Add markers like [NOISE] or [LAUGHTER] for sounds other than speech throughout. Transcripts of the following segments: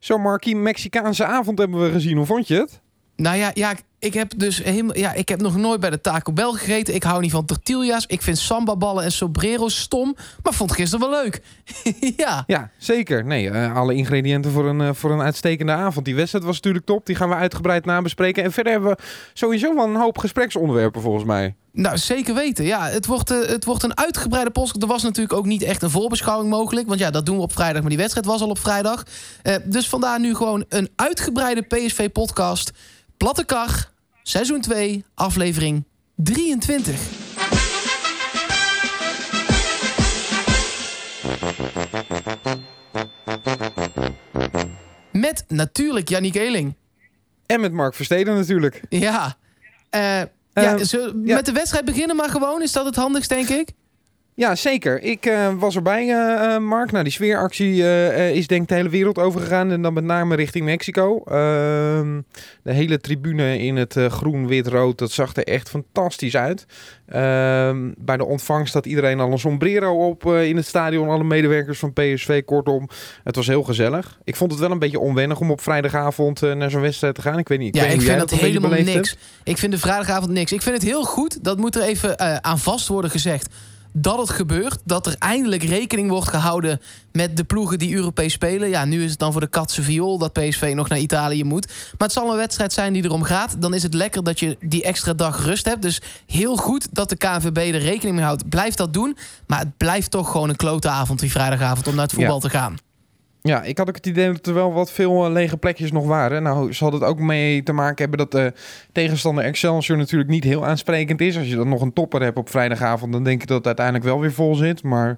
Zo'n Markie Mexicaanse avond hebben we gezien. Hoe vond je het? Nou ja, ja, ik heb dus helemaal, ja, ik heb nog nooit bij de Taco Bell gegeten. Ik hou niet van tortillas. Ik vind samba-ballen en sombreros stom. Maar vond gisteren wel leuk. [LAUGHS] ja. Ja, zeker. Nee, uh, alle ingrediënten voor een, uh, voor een uitstekende avond. Die wedstrijd was natuurlijk top. Die gaan we uitgebreid nabespreken. En verder hebben we sowieso wel een hoop gespreksonderwerpen volgens mij. Nou, zeker weten. Ja, het wordt, uh, het wordt een uitgebreide podcast. Er was natuurlijk ook niet echt een voorbeschouwing mogelijk. Want ja, dat doen we op vrijdag. Maar die wedstrijd was al op vrijdag. dus vandaar nu gewoon een uitgebreide PSV-podcast. Platte Kar, seizoen 2, aflevering 23. Met natuurlijk Jannie. En met Mark Versteden natuurlijk. Ja. Uh, ja, zo, ja, met de wedstrijd beginnen maar gewoon. Is dat het handigst, denk ik? Ja, zeker. Ik uh, was erbij, uh, Mark. Nou, die sfeeractie uh, is denk ik de hele wereld overgegaan. En dan met name richting Mexico. Ehm, de hele tribune in het groen, wit, rood. Dat zag er echt fantastisch uit. Ehm, bij de ontvangst had iedereen al een sombrero op in het stadion. Alle medewerkers van PSV, kortom. Het was heel gezellig. Ik vond het wel een beetje onwennig om op vrijdagavond naar zo'n wedstrijd te gaan. Ik weet niet. Ik ja, weet ik vind dat helemaal niks. Ik vind de vrijdagavond niks. Ik vind het heel goed. Dat moet er even aan vast worden gezegd dat het gebeurt. Dat er eindelijk rekening wordt gehouden met de ploegen die Europees spelen. Ja, nu is het dan voor de katse viool dat PSV nog naar Italië moet. Maar het zal een wedstrijd zijn die erom gaat. Dan is het lekker dat je die extra dag rust hebt. Dus heel goed dat de KNVB er rekening mee houdt. Blijf dat doen. Maar het blijft toch gewoon een klote avond, die vrijdagavond, om naar het voetbal te gaan. Ja, ik had ook het idee dat er wel wat veel uh, lege plekjes nog waren. Nou, zal het ook mee te maken hebben dat de tegenstander Excelsior natuurlijk niet heel aansprekend is. Als je dan nog een topper hebt op vrijdagavond, dan denk ik dat het uiteindelijk wel weer vol zit. Maar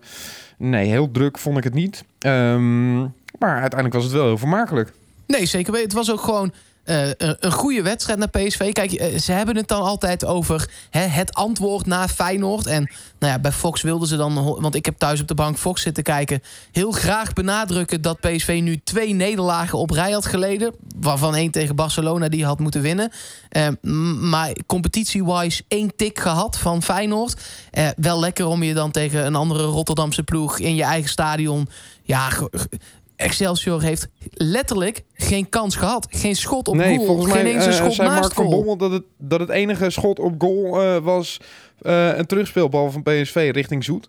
nee, heel druk vond ik het niet. Um, maar uiteindelijk was het wel heel vermakelijk. Nee, zeker. Het was ook gewoon uh, een goede wedstrijd naar PSV. Kijk, uh, ze hebben het dan altijd over hè, het antwoord na Feyenoord. En nou ja, bij Fox wilden ze dan, want ik heb thuis op de bank Fox zitten kijken, heel graag benadrukken dat PSV nu twee nederlagen op rij had geleden. Waarvan één tegen Barcelona die had moeten winnen. Uh, maar competitie-wise één tik gehad van Feyenoord. wel lekker om je dan tegen een andere Rotterdamse ploeg in je eigen stadion. Ja, Excelsior heeft letterlijk geen kans gehad. Geen schot op nee, goal. Volgens geen mij eens een schot zei naast Mark van Bommel dat het, dat het enige schot op goal uh, was uh, een terugspeelbal van PSV richting Zoet.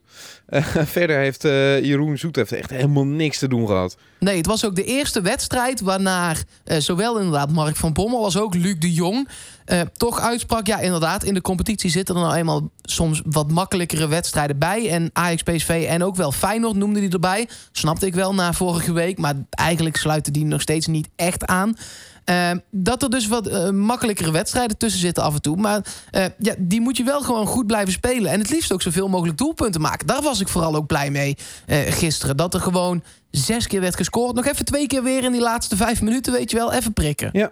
Uh, [LAUGHS] verder heeft Jeroen Zoet heeft echt helemaal niks te doen gehad. Nee, het was ook de eerste wedstrijd waarnaar zowel inderdaad Mark van Bommel als ook Luc de Jong toch uitsprak. Ja, inderdaad, in de competitie zitten er nou eenmaal soms wat makkelijkere wedstrijden bij. En Ajax, PSV en ook wel Feyenoord noemde die erbij. Snapte ik wel na vorige week, maar eigenlijk sluiten die nog steeds niet echt aan. Uh, dat er dus wat uh, makkelijkere wedstrijden tussen zitten af en toe. Maar uh, ja, die moet je wel gewoon goed blijven spelen. En het liefst ook zoveel mogelijk doelpunten maken. Daar was ik vooral ook blij mee gisteren. Dat er gewoon zes keer werd gescoord. Nog even twee keer weer in die laatste vijf minuten, weet je wel. Even prikken. Ja,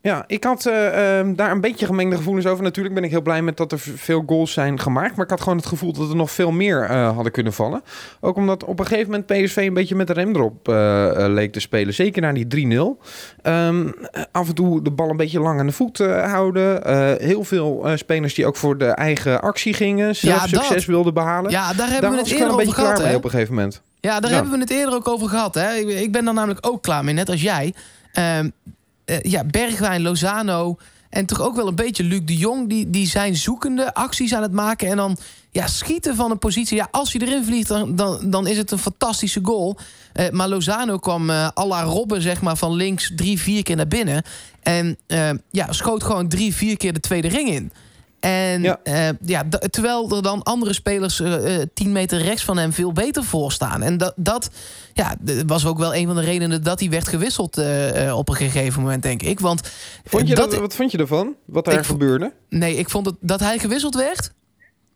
ja, ik had uh, uh, daar een beetje gemengde gevoelens over. Natuurlijk ben ik heel blij met dat er veel goals zijn gemaakt. Maar ik had gewoon het gevoel dat er nog veel meer uh, hadden kunnen vallen. Ook omdat op een gegeven moment PSV een beetje met de rem erop leek te spelen. Zeker naar die 3-0. Um, ehm, af en toe de bal een beetje lang aan de voet houden. heel veel spelers die ook voor de eigen actie gingen. Zelf ja, succes wilden behalen. Ja, daar hebben daar we het eerder over gehad. Mee op een gegeven moment. Ja, daar ja. hebben we het eerder ook over gehad. Hè? Ik, ik ben daar namelijk ook klaar mee, net als jij. Um, uh, ja, Bergwijn, Lozano en toch ook wel een beetje Luc de Jong... die, die zijn zoekende acties aan het maken... en dan ja, schieten van een positie. Ja, als hij erin vliegt, dan, dan, dan is het een fantastische goal. Uh, maar Lozano kwam uh, à la Robben, zeg maar, van links drie, vier keer naar binnen. En ja, schoot gewoon drie, vier keer de tweede ring in. En ja. Uh, ja, terwijl er dan andere spelers uh, tien meter rechts van hem veel beter voor staan. En dat, dat ja, was ook wel een van de redenen dat hij werd gewisseld uh, op een gegeven moment, denk ik. Want, vond je dat, wat vond je ervan? Wat daar gebeurde? Nee, ik vond het, dat hij gewisseld werd.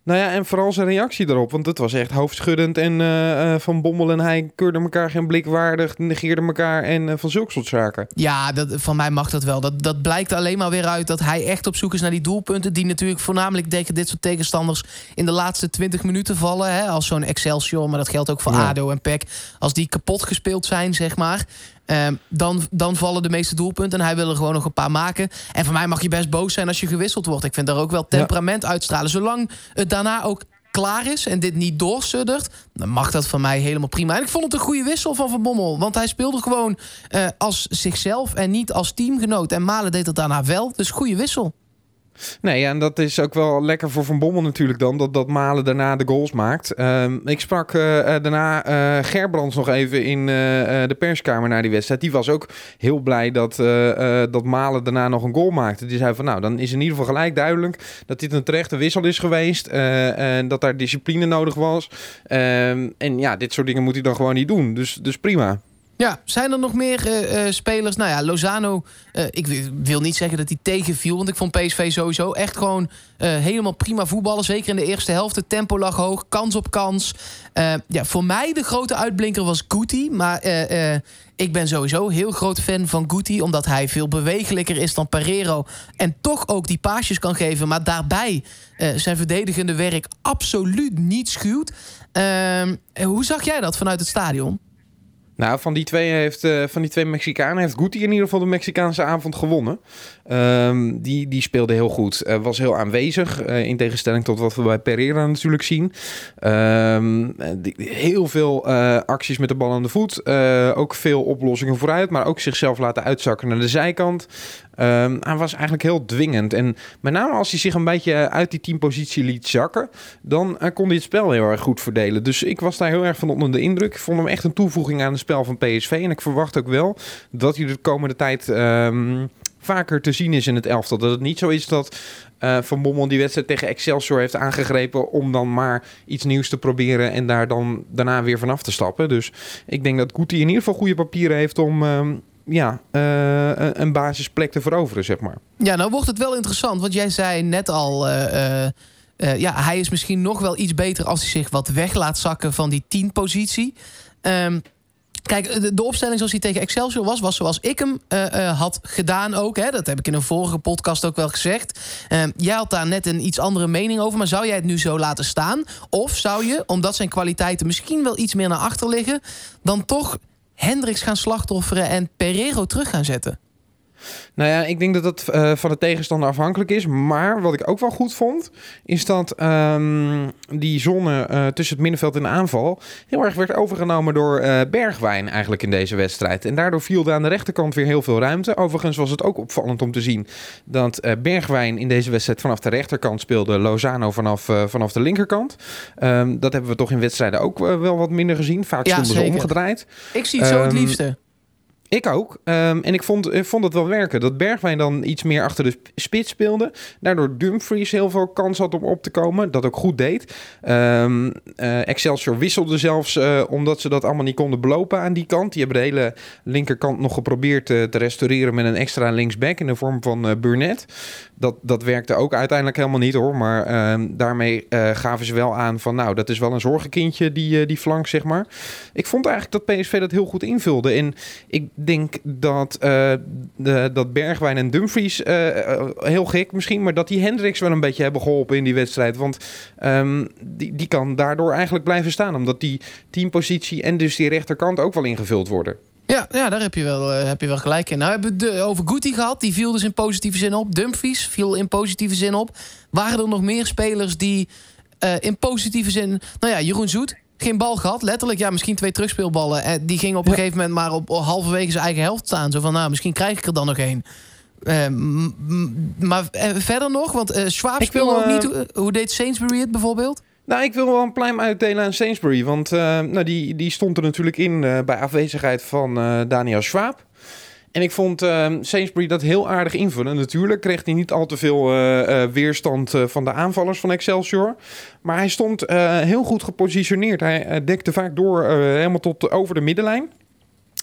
Nou ja, en vooral zijn reactie daarop. Want het was echt hoofdschuddend. En uh, Van Bommel en hij keurden elkaar geen blik waardig. Negeerden elkaar en uh, van zulke soort zaken. Ja, dat, van mij mag dat wel. Dat, dat blijkt alleen maar weer uit dat hij echt op zoek is naar die doelpunten. Die natuurlijk voornamelijk tegen dit soort tegenstanders in de laatste 20 minuten vallen. Hè? Als zo'n Excelsior, maar dat geldt ook voor ja. ADO en PEC. Als die kapot gespeeld zijn, zeg maar. Um, dan, dan vallen de meeste doelpunten. En hij wil er gewoon nog een paar maken. En voor mij mag je best boos zijn als je gewisseld wordt. Ik vind daar ook wel temperament ja. uitstralen. Zolang het daarna ook klaar is en dit niet doorsuddert, dan mag dat van mij helemaal prima. En ik vond het een goede wissel van Van Bommel. Want hij speelde gewoon uh, als zichzelf en niet als teamgenoot. En Malen deed dat daarna wel. Dus goede wissel. Nee, en dat is ook wel lekker voor Van Bommel natuurlijk dan, dat, dat Malen daarna de goals maakt. Uh, ik sprak uh, daarna uh, Gerbrands nog even in de perskamer na die wedstrijd. Die was ook heel blij dat, dat Malen daarna nog een goal maakte. Die zei van, nou, dan is in ieder geval gelijk duidelijk dat dit een terechte wissel is geweest. en dat daar discipline nodig was. Ehm, en ja, dit soort dingen moet hij dan gewoon niet doen. Dus, dus prima. Ja, zijn er nog meer uh, spelers? Nou ja, Lozano, uh, ik wil niet zeggen dat hij tegenviel... want ik vond PSV sowieso echt gewoon helemaal prima voetballen. Zeker in de eerste helft. Het tempo lag hoog, kans op kans. ja, voor mij de grote uitblinker was Guti. Maar ik ben sowieso heel groot fan van Guti... omdat hij veel bewegelijker is dan Pereiro... en toch ook die paasjes kan geven... maar daarbij zijn verdedigende werk absoluut niet schuwt. Ehm, hoe zag jij dat vanuit het stadion? Nou, van die twee, heeft, uh, van die twee Mexicanen heeft Guti in ieder geval de Mexicaanse avond gewonnen. Um, die, die speelde heel goed. Uh, was heel aanwezig. Uh, in tegenstelling tot wat we bij Pereira natuurlijk zien. Die, heel veel acties met de bal aan de voet. ook veel oplossingen vooruit. Maar ook zichzelf laten uitzakken naar de zijkant. Um, hij was eigenlijk heel dwingend. En met name als hij zich een beetje uit die teampositie liet zakken, dan uh, kon hij het spel heel erg goed verdelen. Dus ik was daar heel erg van onder de indruk. Ik vond hem echt een toevoeging aan het spel van PSV. En ik verwacht ook wel dat hij de komende tijd um, vaker te zien is in het elftal. Dat het niet zo is dat uh, Van Bommel die wedstrijd tegen Excelsior heeft aangegrepen om dan maar iets nieuws te proberen en daar dan daarna weer vanaf te stappen. Dus ik denk dat Guti in ieder geval goede papieren heeft om, um, ja, uh, een basisplek te veroveren, zeg maar. Ja, nou wordt het wel interessant, want jij zei net al... Uh, ja, hij is misschien nog wel iets beter als hij zich wat weg laat zakken van die tien positie. Um, Kijk, de, de, opstelling zoals hij tegen Excelsior was, was zoals ik hem had gedaan ook. Hè. Dat heb ik in een vorige podcast ook wel gezegd. Uh, jij had daar net een iets andere mening over, maar zou jij het nu zo laten staan? Of zou je, omdat zijn kwaliteiten misschien wel iets meer naar achter liggen, dan toch Hendricks gaan slachtofferen en Pereiro terug gaan zetten? Nou ja, ik denk dat dat uh, van de tegenstander afhankelijk is. Maar wat ik ook wel goed vond, is dat um, die zone uh, tussen het middenveld en de aanval heel erg werd overgenomen door uh, Bergwijn eigenlijk in deze wedstrijd. En daardoor viel er aan de rechterkant weer heel veel ruimte. Overigens was het ook opvallend om te zien dat Bergwijn in deze wedstrijd vanaf de rechterkant speelde, Lozano vanaf, vanaf de linkerkant. Um, dat hebben we toch in wedstrijden ook wel wat minder gezien. Vaak ja, stonden ze omgedraaid. Ik zie het zo um, het liefste. Ik ook. Um, en ik vond, ik vond het wel werken. Dat Bergwijn dan iets meer achter de spits speelde. Daardoor Dumfries heel veel kans had om op te komen. Dat ook goed deed. Um, Excelsior wisselde zelfs uh, omdat ze dat allemaal niet konden belopen aan die kant. Die hebben de hele linkerkant nog geprobeerd uh, te restaureren met een extra linksback in de vorm van Burnett. Dat, dat werkte ook uiteindelijk helemaal niet hoor. Maar um, daarmee gaven ze wel aan van nou, dat is wel een zorgenkindje die, die flank zeg maar. Ik vond eigenlijk dat PSV dat heel goed invulde. En ik denk dat, uh, de, dat Bergwijn en Dumfries, uh, heel gek misschien, maar dat die Hendricks wel een beetje hebben geholpen in die wedstrijd. Want um, die, die kan daardoor eigenlijk blijven staan, omdat die teampositie en dus die rechterkant ook wel ingevuld worden. Ja, ja daar heb je, wel, heb je wel gelijk in. Nou, we hebben het over Guti gehad. Die viel dus in positieve zin op. Dumfries viel in positieve zin op. Waren er nog meer spelers die in positieve zin... Nou ja, Jeroen Zoet, geen bal gehad. Letterlijk, ja, misschien twee terugspeelballen. En die ging op een gegeven moment maar op halverwege zijn eigen helft staan. Zo van, nou, misschien krijg ik er dan nog één. Uh, maar uh, verder nog, want uh, Schwab speelde ook niet. Hoe, hoe deed Sainsbury het bijvoorbeeld? Nou, ik wil wel een pluim uitdelen aan Sainsbury. Want nou, die, die stond er natuurlijk in bij afwezigheid van Daniel Schwab. En ik vond uh, Sainsbury dat heel aardig invullen. Natuurlijk kreeg hij niet al te veel uh, uh, weerstand van de aanvallers van Excelsior. Maar hij stond heel goed gepositioneerd. Hij dekte vaak door helemaal tot over de middenlijn.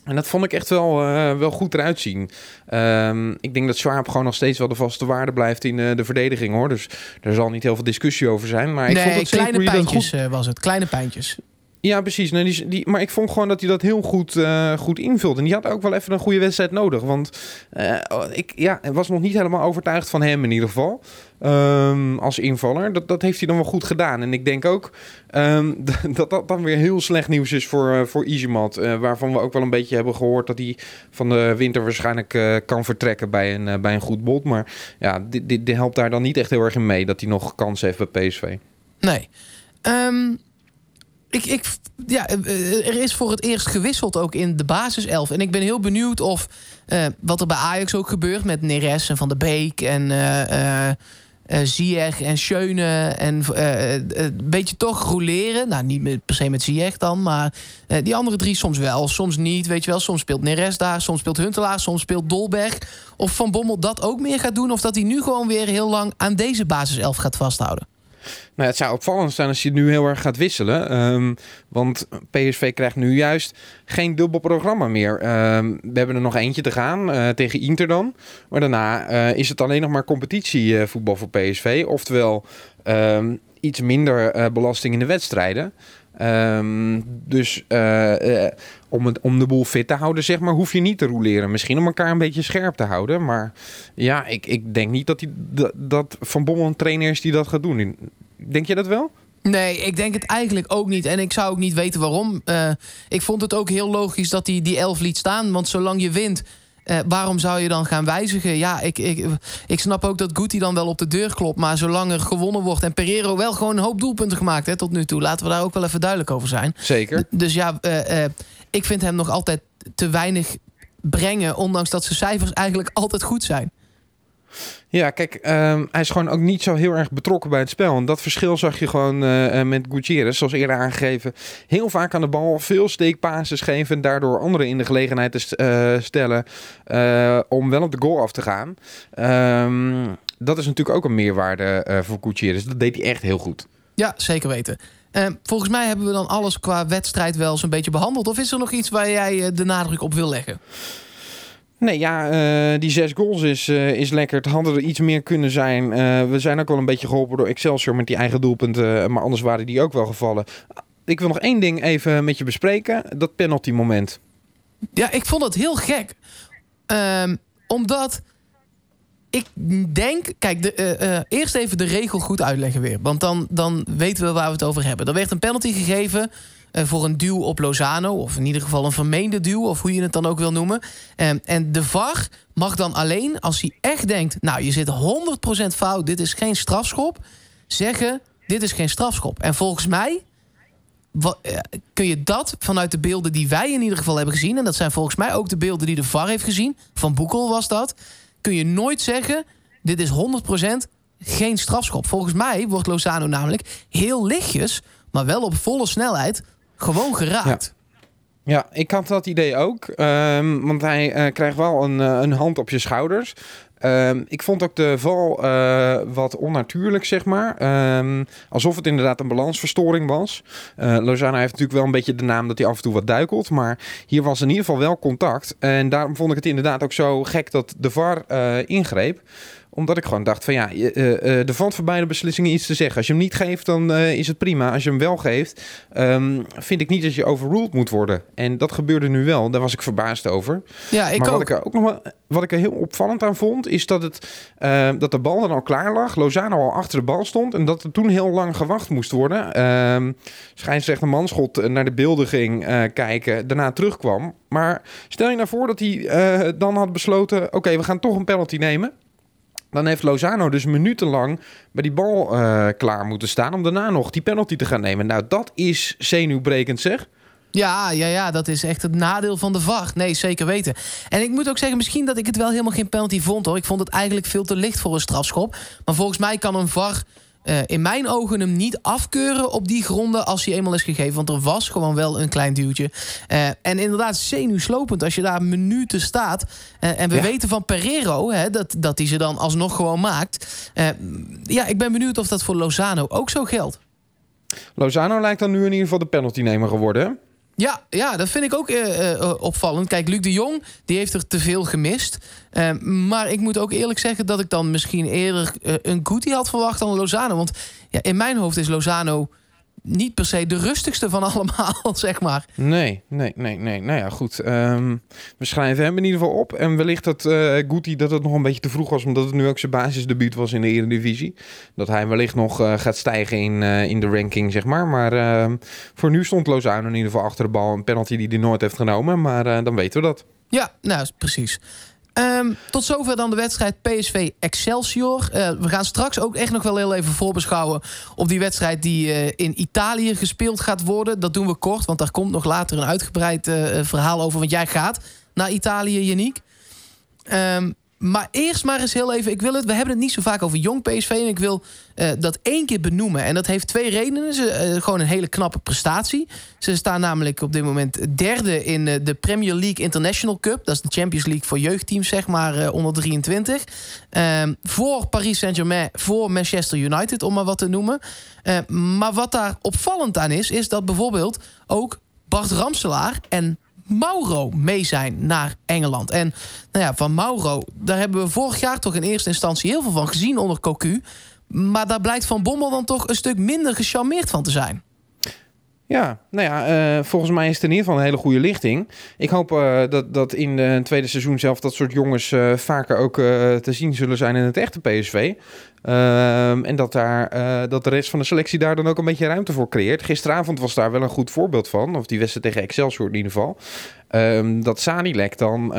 En dat vond ik echt wel, wel goed eruit zien. Um, ik denk dat Swaap gewoon nog steeds wel de vaste waarde blijft in de verdediging hoor. Dus er zal niet heel veel discussie over zijn. Maar ik nee, vond dat kleine pijntjes goed... was het. Kleine pijntjes. Ja, precies. Die, maar ik vond gewoon dat hij dat heel goed, uh, goed invult. En die had ook wel even een goede wedstrijd nodig. Want uh, ik ja, was nog niet helemaal overtuigd van hem in ieder geval. Um, als invaller. Dat, dat heeft hij dan wel goed gedaan. En ik denk ook [LAUGHS] um, dat dat dan weer heel slecht nieuws is voor, uh, voor Izimat. waarvan we ook wel een beetje hebben gehoord dat hij van de winter waarschijnlijk kan vertrekken bij een, bij een goed bod. Maar ja, dit, dit, dit helpt daar dan niet echt heel erg in mee dat hij nog kans heeft bij PSV. Nee. Ehm, ik, ik, ja, eh, er is voor het eerst gewisseld ook in de basiself. En ik ben heel benieuwd of uh, wat er bij Ajax ook gebeurt met Neres en Van der Beek en uh, en Schöne. En een beetje toch roleren. Nou, niet per se met Ziyech dan, maar die andere drie soms wel, soms niet. Weet je wel, soms speelt Neres daar, soms speelt Huntelaar, soms speelt Dolberg. Of Van Bommel dat ook meer gaat doen, of dat hij nu gewoon weer heel lang aan deze basiself gaat vasthouden. Nou, het zou opvallend zijn als je nu heel erg gaat wisselen. Um, want PSV krijgt nu juist geen dubbel programma meer. Um, we hebben er nog eentje te gaan uh, tegen Inter dan. Maar daarna uh, is het alleen nog maar competitievoetbal voor PSV. Oftewel um, iets minder belasting in de wedstrijden. Um, dus uh, uh, om, om de boel fit te houden, zeg maar, hoef je niet te roleren. Misschien om elkaar een beetje scherp te houden. Maar ja, ik, ik denk niet dat, die, dat, Van Bommel een trainer is die dat gaat doen. Denk je dat wel? Nee, ik denk het eigenlijk ook niet. En ik zou ook niet weten waarom. Uh, ik vond het ook heel logisch dat hij die elf liet staan. Want zolang je wint, uh, waarom zou je dan gaan wijzigen? Ja, ik, ik, ik snap ook dat Guti dan wel op de deur klopt. Maar zolang er gewonnen wordt en Pereiro wel gewoon een hoop doelpunten gemaakt hè, tot nu toe. Laten we daar ook wel even duidelijk over zijn. Zeker. D dus ja, uh, ik vind hem nog altijd te weinig brengen. Ondanks dat zijn cijfers eigenlijk altijd goed zijn. Ja, kijk, um, hij is gewoon ook niet zo heel erg betrokken bij het spel. En dat verschil zag je gewoon uh, met Gutierrez, zoals eerder aangegeven. Heel vaak aan de bal, veel steekpases geven... en daardoor anderen in de gelegenheid te uh, stellen om wel op de goal af te gaan. Um, dat is natuurlijk ook een meerwaarde voor Gutierrez. Dat deed hij echt heel goed. Ja, zeker weten. Uh, volgens mij hebben we dan alles qua wedstrijd wel zo'n beetje behandeld. Of is er nog iets waar jij de nadruk op wil leggen? Nee, ja, uh, die zes goals is, uh, is lekker. Het hadden er iets meer kunnen zijn. Uh, we zijn ook wel een beetje geholpen door Excelsior met die eigen doelpunten. Maar anders waren die ook wel gevallen. Ik wil nog één ding even met je bespreken. Dat penalty moment. Ja, ik vond het heel gek. Um, omdat ik denk... Kijk, de, eerst even de regel goed uitleggen weer. Want dan, dan weten we waar we het over hebben. Er werd een penalty gegeven... Uh, voor een duw op Lozano. Of in ieder geval een vermeende duw, of hoe je het dan ook wil noemen. Um, en de VAR mag dan alleen, als hij echt denkt... nou, je zit 100% fout, dit is geen strafschop... zeggen, dit is geen strafschop. En volgens mij uh, kun je dat vanuit de beelden die wij in ieder geval hebben gezien... en dat zijn volgens mij ook de beelden die de VAR heeft gezien... van Boekel was dat... kun je nooit zeggen, dit is 100% geen strafschop. Volgens mij wordt Lozano namelijk heel lichtjes... maar wel op volle snelheid gewoon geraakt. Ja. ik had dat idee ook. Um, want hij uh, krijgt wel een, uh, een hand op je schouders. Um, ik vond ook de val uh, wat onnatuurlijk, zeg maar. Um, alsof het inderdaad een balansverstoring was. Uh, Lozano heeft natuurlijk wel een beetje de naam dat hij af en toe wat duikelt. Maar hier was in ieder geval wel contact. En daarom vond ik het inderdaad ook zo gek dat de VAR ingreep omdat ik gewoon dacht van ja, uh, uh, er valt voor beide beslissingen iets te zeggen. Als je hem niet geeft, dan uh, is het prima. Als je hem wel geeft, um, vind ik niet dat je overruled moet worden. En dat gebeurde nu wel. Daar was ik verbaasd over. Ja, ik maar ook. wat ik er ook nog wel, wat ik er heel opvallend aan vond, is dat, het, dat de bal dan al klaar lag. Lozano al achter de bal stond. En dat er toen heel lang gewacht moest worden. Uh, schijnzrechter Manschot naar de beelden ging kijken. Daarna terugkwam. Maar stel je nou voor dat hij dan had besloten... oké, okay, we gaan toch een penalty nemen. Dan heeft Lozano dus minutenlang bij die bal uh, klaar moeten staan... om daarna nog die penalty te gaan nemen. Nou, dat is zenuwbrekend zeg. Ja, ja, ja, dat is echt het nadeel van de VAR. Nee, zeker weten. En ik moet ook zeggen, misschien dat ik het wel helemaal geen penalty vond hoor. Ik vond het eigenlijk veel te licht voor een strafschop. Maar volgens mij kan een VAR uh, in mijn ogen hem niet afkeuren op die gronden als hij eenmaal is gegeven. Want er was gewoon wel een klein duwtje. Uh, en inderdaad, zenuwslopend als je daar minuten staat. Uh, en we ja. weten van Pereiro hè, dat, dat hij ze dan alsnog gewoon maakt. ja, ik ben benieuwd of dat voor Lozano ook zo geldt. Lozano lijkt dan nu in ieder geval de penaltynemer geworden, hè? Ja, ja, dat vind ik ook uh, uh, opvallend. Kijk, Luc de Jong die heeft er te veel gemist. Maar ik moet ook eerlijk zeggen dat ik dan misschien eerder een Guti had verwacht dan Lozano. Want ja, in mijn hoofd is Lozano niet per se de rustigste van [LAUGHS] allemaal, zeg maar. Nee, nee, nee, nee. Nou ja, goed. Um, we schrijven hem in ieder geval op. En wellicht dat uh, Guti dat het nog een beetje te vroeg was... omdat het nu ook zijn basisdebuut was in de Eredivisie. Dat hij wellicht nog uh, gaat stijgen in, uh, in de ranking, zeg maar. Maar uh, voor nu stond Lozano in ieder geval achter de bal. Een penalty die hij nooit heeft genomen. Maar dan weten we dat. Ja, nou, precies. Ehm, tot zover dan de wedstrijd PSV Excelsior. Uh, we gaan straks ook echt nog wel heel even voorbeschouwen op die wedstrijd die uh, in Italië gespeeld gaat worden. Dat doen we kort, want daar komt nog later een uitgebreid uh, verhaal over. Want jij gaat naar Italië, Janiek. Um, maar eerst maar eens heel even, ik wil het, we hebben het niet zo vaak over jong PSV en ik wil uh, dat één keer benoemen. En dat heeft twee redenen. Ze, uh, gewoon een hele knappe prestatie. Ze staan namelijk op dit moment derde in uh, de Premier League International Cup. Dat is de Champions League voor jeugdteams, zeg maar, onder 23. Ehm, voor Paris Saint-Germain, voor Manchester United, om maar wat te noemen. maar wat daar opvallend aan is, is dat bijvoorbeeld ook Bart Ramselaar en Mauro mee zijn naar Engeland. En nou ja, van Mauro, daar hebben we vorig jaar toch in eerste instantie heel veel van gezien onder Cocu. Maar daar blijkt Van Bommel dan toch een stuk minder gecharmeerd van te zijn. Ja, nou ja, uh, volgens mij is het in ieder geval een hele goede lichting. Ik hoop uh, dat, dat in het tweede seizoen zelf dat soort jongens uh, vaker ook te zien zullen zijn in het echte PSV. Ehm, en dat, daar, dat de rest van de selectie daar dan ook een beetje ruimte voor creëert. Gisteravond was daar wel een goed voorbeeld van. Of die wedstrijd tegen Excelsior in ieder geval. Um, dat Sanilek dan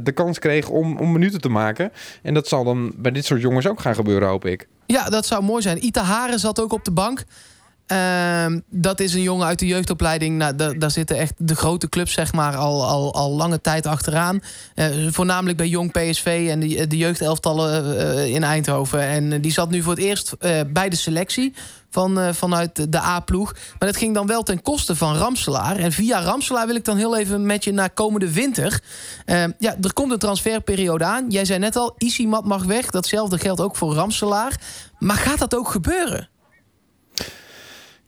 de kans kreeg om, om minuten te maken. En dat zal dan bij dit soort jongens ook gaan gebeuren, hoop ik. Ja, dat zou mooi zijn. Ita Haren zat ook op de bank. Uh, dat is een jongen uit de jeugdopleiding. Nou, daar zitten echt de grote clubs zeg maar, al, al, al lange tijd achteraan. Uh, voornamelijk bij Jong PSV en de, de jeugdelftallen uh, in Eindhoven. En die zat nu voor het eerst bij de selectie van, vanuit de A-ploeg. Maar dat ging dan wel ten koste van Ramselaar. En via Ramselaar wil ik dan heel even met je naar komende winter. Ehm, ja, er komt een transferperiode aan. Jij zei net al, Isimat mag weg. Datzelfde geldt ook voor Ramselaar. Maar gaat dat ook gebeuren?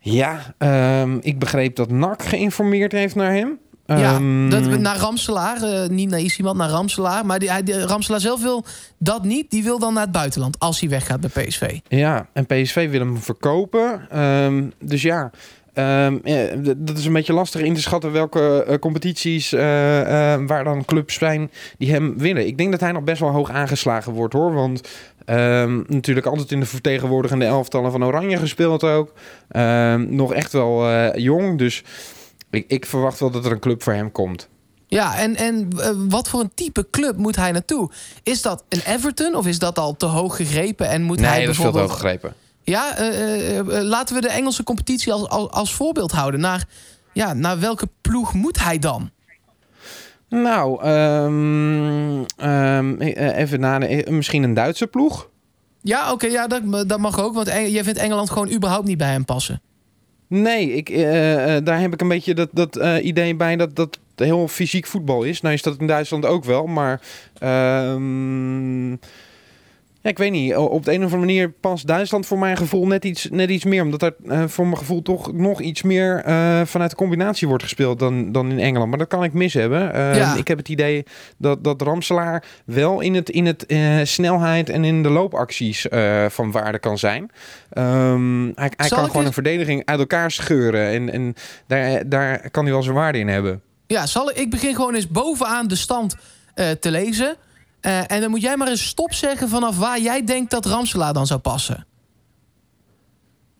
Ja, um, ik begreep dat NAC geïnformeerd heeft naar hem. Ja, um, dat, naar Ramselaar. Uh, niet naar iemand, naar Ramselaar. Maar die, Ramselaar zelf wil dat niet. Die wil dan naar het buitenland als hij weggaat bij PSV. Ja, en PSV wil hem verkopen. Um, dus ja, Um, ja, dat is een beetje lastig in te schatten welke uh, competities uh, waar dan clubs zijn die hem willen. Ik denk dat hij nog best wel hoog aangeslagen wordt hoor. Want um, natuurlijk altijd in de vertegenwoordigende elftallen van Oranje gespeeld ook. Um, nog echt wel jong. Dus ik, ik, verwacht wel dat er een club voor hem komt. Ja, en, en wat voor een type club moet hij naartoe? Is dat een Everton of is dat al te hoog gegrepen? En moet nee, hij bijvoorbeeld... dat is veel te hoog gegrepen. Ja, uh, laten we de Engelse competitie als, als, als, voorbeeld houden. Naar, ja, naar welke ploeg moet hij dan? Nou, um, um, even na, misschien een Duitse ploeg. Ja, oké, okay, ja, dat, dat mag ook. Want jij vindt Engeland gewoon überhaupt niet bij hem passen. Nee, ik, daar heb ik een beetje dat, dat idee bij dat dat heel fysiek voetbal is. Nou is dat in Duitsland ook wel, maar... Um, ja, ik weet niet. Op de een of andere manier past Duitsland voor mijn gevoel net iets, net iets meer. Omdat er uh, voor mijn gevoel toch nog iets meer uh, vanuit de combinatie wordt gespeeld dan, dan in Engeland. Maar dat kan ik mis hebben. Uh, ja. Ik heb het idee dat, dat Ramselaar wel in het, in het snelheid en in de loopacties van waarde kan zijn. Um, hij hij kan gewoon eens... een verdediging uit elkaar scheuren. En, en daar, daar kan hij wel zijn waarde in hebben. Ja, zal ik, ik begin gewoon eens bovenaan de stand te lezen. Uh, en dan moet jij maar eens stop zeggen vanaf waar jij denkt dat Ramselaar dan zou passen.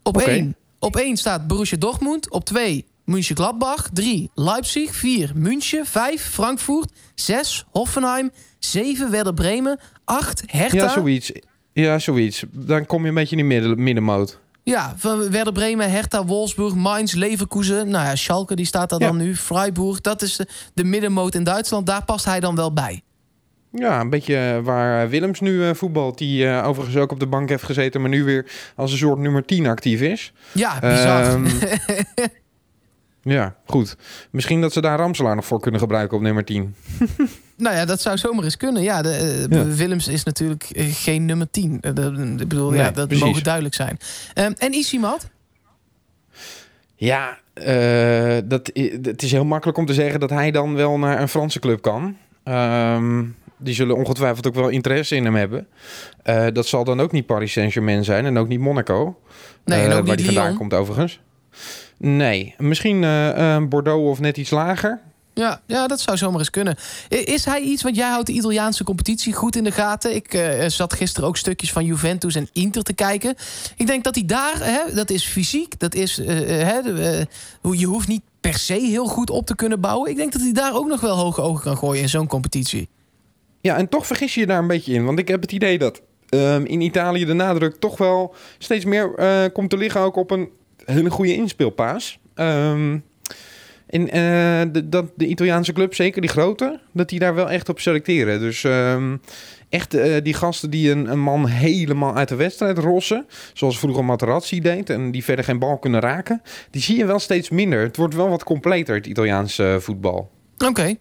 Op okay. één. Op één staat Borussia Dortmund. Op twee München Gladbach. Drie Leipzig. Vier München. Vijf Frankfurt. Zes Hoffenheim. Zeven Werder Bremen. Acht Hertha. Ja, zoiets. Ja, zoiets. Dan kom je een beetje in die midden, middenmoot. Ja, van Werder Bremen, Hertha, Wolfsburg, Mainz, Leverkusen. Nou ja, Schalke die staat daar ja. dan nu. Freiburg, dat is de, de middenmoot in Duitsland. Daar past hij dan wel bij. Ja, een beetje waar Willems nu uh, voetbalt. Die uh, overigens ook op de bank heeft gezeten, maar nu weer als een soort nummer 10 actief is. Ja, bizar. Um, [LAUGHS] ja, goed. Misschien dat ze daar Ramselaar nog voor kunnen gebruiken op nummer 10. [LAUGHS] nou ja, dat zou zomaar eens kunnen. Ja, de, uh, ja. Willems is natuurlijk geen nummer 10. ik bedoel, nee, ja, dat precies. mogen duidelijk zijn. Um, en Isimat? Ja, dat, het is heel makkelijk om te zeggen dat hij dan wel naar een Franse club kan. Um, die zullen ongetwijfeld ook wel interesse in hem hebben. Uh, dat zal dan ook niet Paris Saint-Germain zijn en ook niet Monaco. Nee, en uh, ook waar niet die vandaan komt overigens. Nee, misschien uh, Bordeaux of net iets lager. Ja, ja, dat zou zomaar eens kunnen. Is hij iets, want jij houdt de Italiaanse competitie goed in de gaten. Ik uh, zat gisteren ook stukjes van Juventus en Inter te kijken. Ik denk dat hij daar, hè, dat is fysiek, dat is, uh, hè, uh, je hoeft niet per se heel goed op te kunnen bouwen. Ik denk dat hij daar ook nog wel hoge ogen kan gooien in zo'n competitie. Ja, en toch vergis je je daar een beetje in. Want ik heb het idee dat ehm, in Italië de nadruk toch wel steeds meer eh, komt te liggen ook op een hele goede inspeelpaas. Ehm en uh, de, dat de Italiaanse club, zeker die grote, dat die daar wel echt op selecteren. Dus um, echt uh, die gasten die een, een, man helemaal uit de wedstrijd rossen, zoals vroeger Materazzi deed, en die verder geen bal kunnen raken, die zie je wel steeds minder. Het wordt wel wat completer, het Italiaanse voetbal. Oké.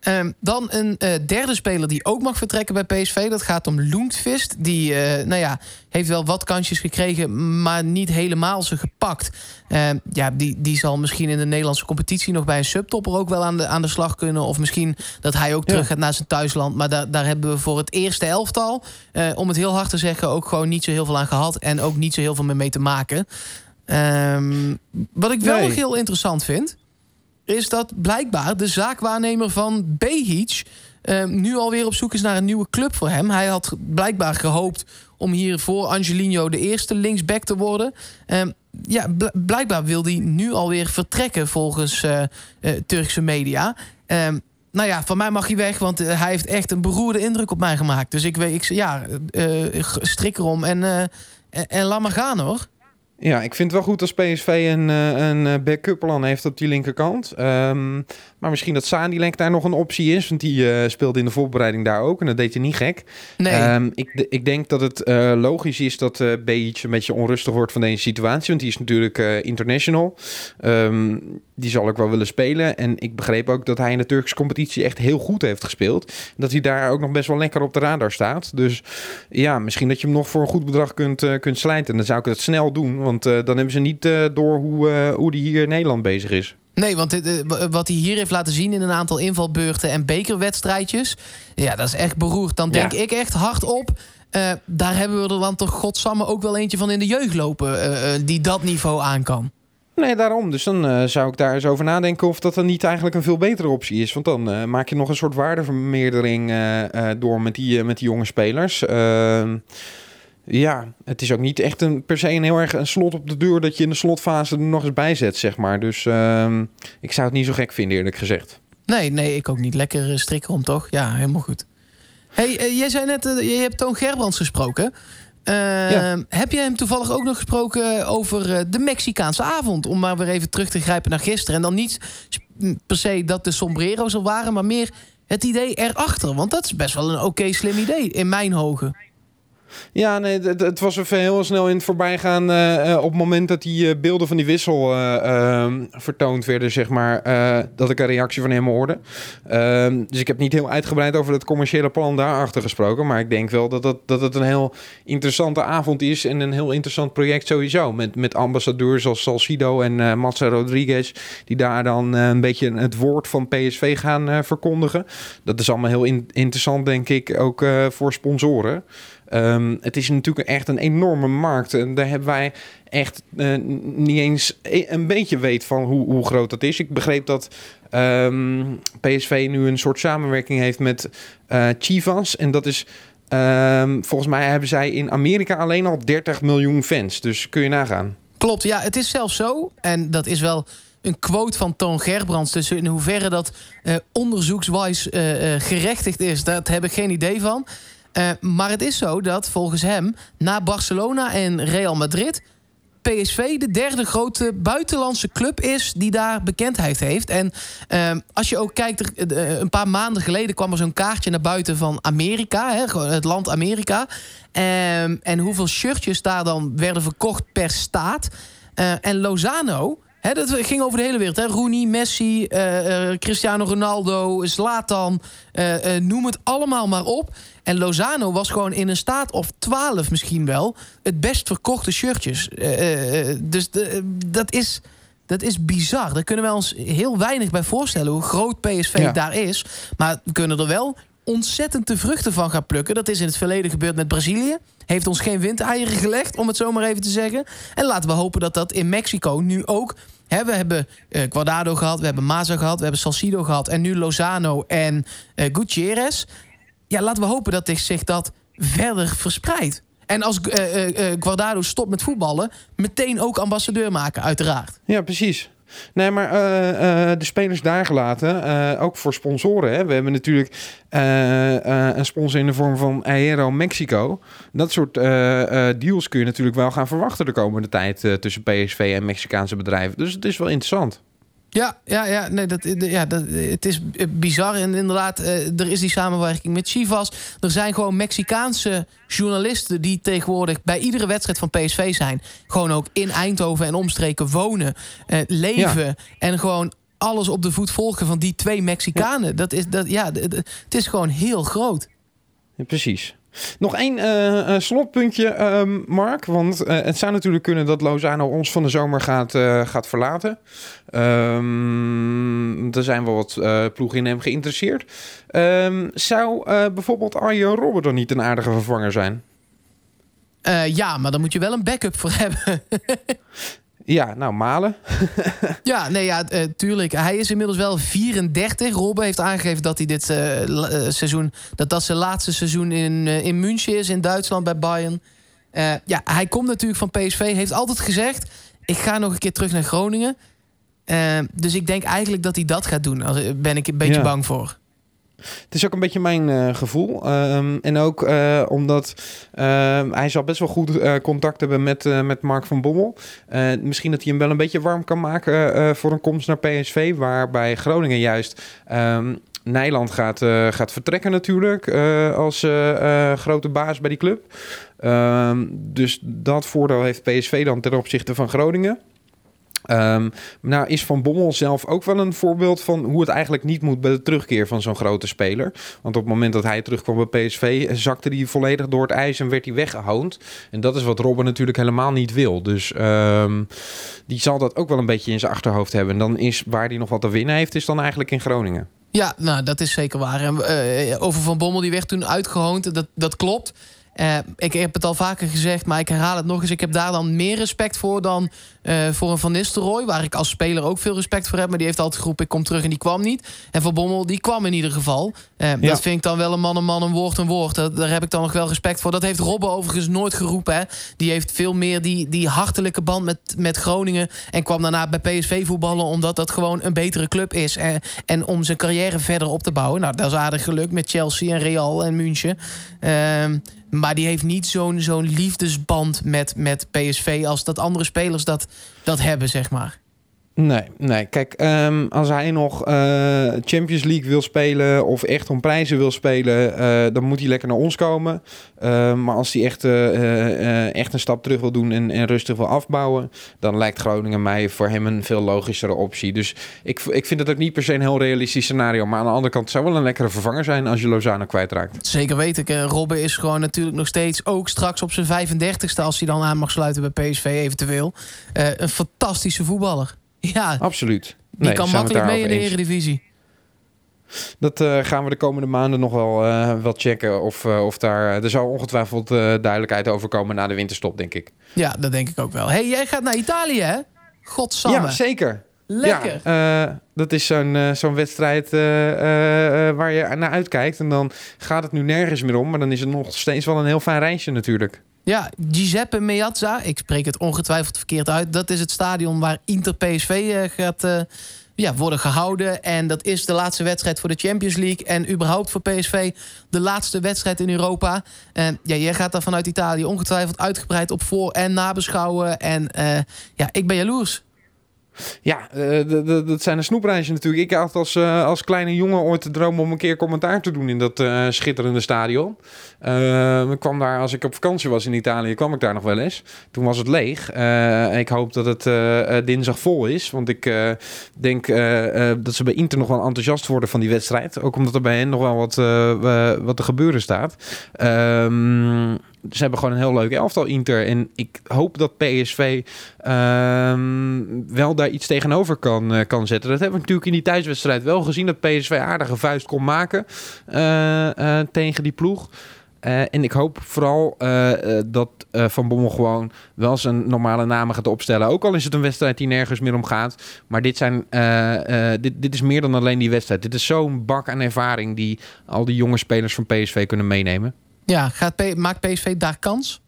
Um, dan een uh, derde speler die ook mag vertrekken bij PSV. Dat gaat om Lundqvist. Die uh, nou ja, heeft wel wat kansjes gekregen, maar niet helemaal ze gepakt. Uh, ja, die, die zal misschien in de Nederlandse competitie nog bij een subtopper ook wel aan de, aan de slag kunnen. Of misschien dat hij ook terug gaat naar zijn thuisland. Maar daar, daar hebben we voor het eerste elftal, om het heel hard te zeggen, ook gewoon niet zo heel veel aan gehad. En ook niet zo heel veel meer mee te maken. Um, wat ik wel nee. nog heel interessant vind is dat blijkbaar de zaakwaarnemer van Behic... Uh, nu alweer op zoek is naar een nieuwe club voor hem. Hij had blijkbaar gehoopt om hier voor Angelino de eerste linksback te worden. Uh, ja, blijkbaar wil hij nu alweer vertrekken volgens uh, Turkse media. Ehm, nou ja, van mij mag hij weg, want hij heeft echt een beroerde indruk op mij gemaakt. Dus ik weet, ik, ja, strik erom en, en laat maar gaan hoor. Ja, ik vind het wel goed als PSV een, een backup plan heeft op die linkerkant. Um, maar misschien dat Sanilek daar nog een optie is. Want die uh, speelde in de voorbereiding daar ook. En dat deed hij niet gek. Nee. Um, ik, ik denk dat het uh, logisch is dat uh, een beetje onrustig wordt van deze situatie. Want die is natuurlijk international. Um, die zal ook wel willen spelen. En ik begreep ook dat hij in de Turkse competitie echt heel goed heeft gespeeld. Dat hij daar ook nog best wel lekker op de radar staat. Dus ja, misschien dat je hem nog voor een goed bedrag kunt, kunt slijten. En dan zou ik het snel doen. Want dan hebben ze niet door hoe, hoe die hier in Nederland bezig is. Nee, want dit, wat hij hier heeft laten zien in een aantal invalbeurten en bekerwedstrijdjes. Ja, dat is echt beroerd. Dan denk ja. ik echt hardop. Uh, daar hebben we er dan toch godsamme ook wel eentje van in de jeugd lopen. Uh, uh, die dat niveau aan kan. Nee, daarom. Dus dan zou ik daar eens over nadenken of dat dan niet eigenlijk een veel betere optie is. Want dan maak je nog een soort waardevermeerdering door met die, met die jonge spelers. Ehm, ja, het is ook niet echt een, per se een heel erg een slot op de deur dat je in de slotfase er nog eens bijzet, zeg maar. Dus uh, ik zou het niet zo gek vinden, eerlijk gezegd. Nee, nee, ik ook niet. Lekker strikken om, toch? Ja, helemaal goed. hey, uh, jij zei net, uh, je hebt Toon Gerbrands gesproken. Ja. Heb jij hem toevallig ook nog gesproken over de Mexicaanse avond? Om maar weer even terug te grijpen naar gisteren. En dan niet per se dat de sombrero's er waren, maar meer het idee erachter. Want dat is best wel een oké okay, slim idee, in mijn ogen. Ja, nee, het, was even heel snel in het voorbijgaan. Uh, op het moment dat die uh, beelden van die wissel uh, vertoond werden, zeg maar, dat ik een reactie van hem hoorde. Ehm, dus ik heb niet heel uitgebreid over het commerciële plan daarachter gesproken. Maar ik denk wel dat, dat, het een heel interessante avond is en een heel interessant project sowieso. Met, met ambassadeurs als Salcido en uh, Rodriguez, die daar dan een beetje het woord van PSV gaan verkondigen. Dat is allemaal heel in interessant, denk ik, ook voor sponsoren. Um, het is natuurlijk echt een enorme markt. En daar hebben wij echt uh, niet eens een beetje weet van hoe, hoe groot dat is. Ik begreep dat um, PSV nu een soort samenwerking heeft met uh, Chivas. En dat is... Um, volgens mij hebben zij in Amerika alleen al 30 miljoen fans. Dus kun je nagaan. Klopt, ja, het is zelfs zo. En dat is wel een quote van Toon Gerbrands. Dus in hoeverre dat uh, onderzoekswijs gerechtigd is, dat heb ik geen idee van. Uh, maar het is zo dat volgens hem na Barcelona en Real Madrid PSV de derde grote buitenlandse club is die daar bekendheid heeft. En uh, als je ook kijkt, uh, een paar maanden geleden kwam er zo'n kaartje naar buiten van Amerika, hè, het land Amerika. Um, en hoeveel shirtjes daar dan werden verkocht per staat. En Lozano, He, dat ging over de hele wereld. Hè? Rooney, Messi, uh, uh, Cristiano Ronaldo, Zlatan. Uh, noem het allemaal maar op. En Lozano was gewoon in een staat of 12 misschien wel... het best verkochte shirtjes. dus de, dat, is, dat is bizar. Daar kunnen wij ons heel weinig bij voorstellen... hoe groot PSV ja. daar is. Maar we kunnen er wel ontzettend de vruchten van gaan plukken. Dat is in het verleden gebeurd met Brazilië. Heeft ons geen windeieren gelegd, om het zo maar even te zeggen. En laten we hopen dat dat in Mexico nu ook... We hebben uh, Guardado gehad, we hebben Maza gehad... we hebben Salcido gehad en nu Lozano en uh, Gutierrez. Ja, laten we hopen dat zich dat verder verspreidt. En als uh, Guardado stopt met voetballen... meteen ook ambassadeur maken, uiteraard. Ja, precies. Nee, maar uh, uh, de spelers daar gelaten, uh, ook voor sponsoren. Hè. We hebben natuurlijk een sponsor in de vorm van Aero Mexico. Dat soort deals kun je natuurlijk wel gaan verwachten de komende tijd tussen PSV en Mexicaanse bedrijven. Dus het is wel interessant. Ja, ja, ja, nee, dat, ja dat, het is bizar. En inderdaad, er is die samenwerking met Chivas. Er zijn gewoon Mexicaanse journalisten die tegenwoordig bij iedere wedstrijd van PSV zijn. Gewoon ook in Eindhoven en omstreken wonen, leven. En gewoon alles op de voet volgen van die twee Mexicanen. Dat is, dat, ja, het is gewoon heel groot. Ja, precies. Nog één uh, slotpuntje, uh, Mark. Want uh, het zou natuurlijk kunnen dat Lozano ons van de zomer gaat, gaat verlaten. Um, er zijn wel wat ploegen in hem geïnteresseerd. Um, zou bijvoorbeeld Arjen Robben dan niet een aardige vervanger zijn? ja, maar dan moet je wel een backup voor hebben. [LAUGHS] Ja, nou, Malen. [LAUGHS] ja, nee, ja, uh, tuurlijk. Hij is inmiddels wel 34. Robben heeft aangegeven dat hij dit uh, seizoen... dat dat zijn laatste seizoen in, in München is, in Duitsland, bij Bayern. ja, hij komt natuurlijk van PSV. Heeft altijd gezegd, ik ga nog een keer terug naar Groningen. dus ik denk eigenlijk dat hij dat gaat doen. Daar ben ik een beetje bang voor. Het is ook een beetje mijn uh, gevoel. Um, en ook uh, omdat uh, hij zal best wel goed eh, contact hebben met, met Mark van Bommel. misschien dat hij hem wel een beetje warm kan maken voor een komst naar PSV. Waarbij Groningen juist um, Nijland gaat, gaat vertrekken natuurlijk. als grote baas bij die club. Dus dat voordeel heeft PSV dan ten opzichte van Groningen. Um, nou is Van Bommel zelf ook wel een voorbeeld van hoe het eigenlijk niet moet bij de terugkeer van zo'n grote speler. Want op het moment dat hij terugkwam bij PSV, zakte hij volledig door het ijs en werd hij weggehoond. En dat is wat Robben natuurlijk helemaal niet wil. Dus um, die zal dat ook wel een beetje in zijn achterhoofd hebben. En dan is waar hij nog wat te winnen heeft, is dan eigenlijk in Groningen. Ja, nou dat is zeker waar. En, uh, over Van Bommel, die werd toen uitgehoond, dat, dat klopt. Uh, ik heb het al vaker gezegd, maar ik herhaal het nog eens. Ik heb daar dan meer respect voor dan uh, voor een Van Nistelrooy. Waar ik als speler ook veel respect voor heb. Maar die heeft altijd geroepen, ik kom terug en die kwam niet. En Van Bommel, die kwam in ieder geval. Uh, ja. Dat vind ik dan wel een man, een man, een woord, een woord. Dat, daar heb ik dan nog wel respect voor. Dat heeft Robben overigens nooit geroepen. Hè. Die heeft veel meer die, die hartelijke band met, met Groningen. En kwam daarna bij PSV voetballen. Omdat dat gewoon een betere club is. En, en om zijn carrière verder op te bouwen. Nou, dat is aardig geluk met Chelsea en Real en München. Maar die heeft niet zo'n zo'n liefdesband met, met PSV als dat andere spelers dat, dat hebben, zeg maar. Nee, nee. Kijk, um, als hij nog uh, Champions League wil spelen of echt om prijzen wil spelen, uh, dan moet hij lekker naar ons komen. Uh, maar als hij echt, echt een stap terug wil doen en, en, rustig wil afbouwen, dan lijkt Groningen mij voor hem een veel logischere optie. Dus ik, ik vind het ook niet per se een heel realistisch scenario. Maar aan de andere kant zou wel een lekkere vervanger zijn als je Lozano kwijtraakt. Zeker weet ik. Robben is gewoon natuurlijk nog steeds ook straks op zijn 35ste, als hij dan aan mag sluiten bij PSV eventueel, een fantastische voetballer. Ja, absoluut. Die kan makkelijk mee in de Eredivisie. Dat uh, gaan we de komende maanden nog wel, uh, wel checken. Of, uh, of daar. Er zal ongetwijfeld duidelijkheid over komen na de winterstop, denk ik. Ja, dat denk ik ook wel. hey, jij gaat naar Italië, hè? Godsamme. Ja, zeker. Lekker. Ja, dat is zo'n zo'n wedstrijd waar je naar uitkijkt. En dan gaat het nu nergens meer om. Maar dan is het nog steeds wel een heel fijn reisje natuurlijk. Ja, Giuseppe Meazza, ik spreek het ongetwijfeld verkeerd uit. Dat is het stadion waar Inter PSV uh, gaat uh, ja, worden gehouden. En dat is de laatste wedstrijd voor de Champions League. En überhaupt voor PSV de laatste wedstrijd in Europa. En ja, jij gaat daar vanuit Italië ongetwijfeld uitgebreid op voor- en nabeschouwen. En uh, ja, ik ben jaloers. Ja, uh, dat zijn een snoepreisje natuurlijk. Ik had als, uh, als kleine jongen ooit de droom om een keer commentaar te doen in dat uh, schitterende stadion. ik kwam daar, als ik op vakantie was in Italië, kwam ik daar nog wel eens. Toen was het leeg. ik hoop dat het dinsdag vol is, want ik denk dat ze bij Inter nog wel enthousiast worden van die wedstrijd. Ook omdat er bij hen nog wel wat, wat te gebeuren staat. Ehm ze hebben gewoon een heel leuk elftal Inter. En ik hoop dat PSV ehm, wel daar iets tegenover kan, uh, kan zetten. Dat hebben we natuurlijk in die thuiswedstrijd wel gezien. Dat PSV aardige vuist kon maken uh, tegen die ploeg. en ik hoop vooral dat Van Bommel gewoon wel zijn normale namen gaat opstellen. Ook al is het een wedstrijd die nergens meer om gaat. Maar dit, zijn, dit, dit is meer dan alleen die wedstrijd. Dit is zo'n bak aan ervaring die al die jonge spelers van PSV kunnen meenemen. Ja, gaat P maakt PSV daar kans?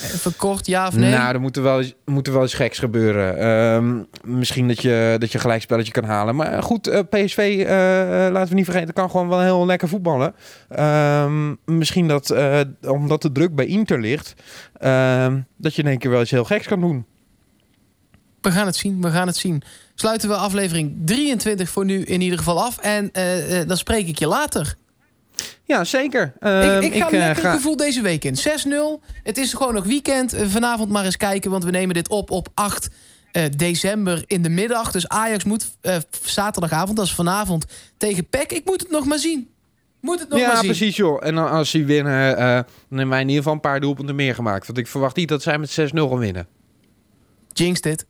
Even kort, ja of nee? Nou, er moet er wel eens, moet er wel eens geks gebeuren. Ehm, misschien dat je, dat je gelijk spelletje kan halen. Maar goed, eh, PSV, eh, eh, laten we niet vergeten, kan gewoon wel heel lekker voetballen. Ehm, misschien dat, omdat de druk bij Inter ligt, ehm, dat je in één keer wel eens heel geks kan doen. We gaan het zien, we gaan het zien. Sluiten we aflevering 23 voor nu in ieder geval af. En dan spreek ik je later. Ja, zeker. ik, Ehm, ik ga eh, lekker gevoel deze week in. 6-0. Het is gewoon nog weekend. Eh, vanavond maar eens kijken, want we nemen dit op op 8 eh, december in de middag. Dus Ajax moet eh, zaterdagavond, dat is vanavond, tegen PEC. Ik moet het nog maar zien. Moet het nog maar Ja, zien. precies joh. En als ze winnen, eh, dan hebben wij in ieder geval een paar doelpunten meer gemaakt. Want ik verwacht niet dat zij met 6-0 gaan winnen. Jinx dit.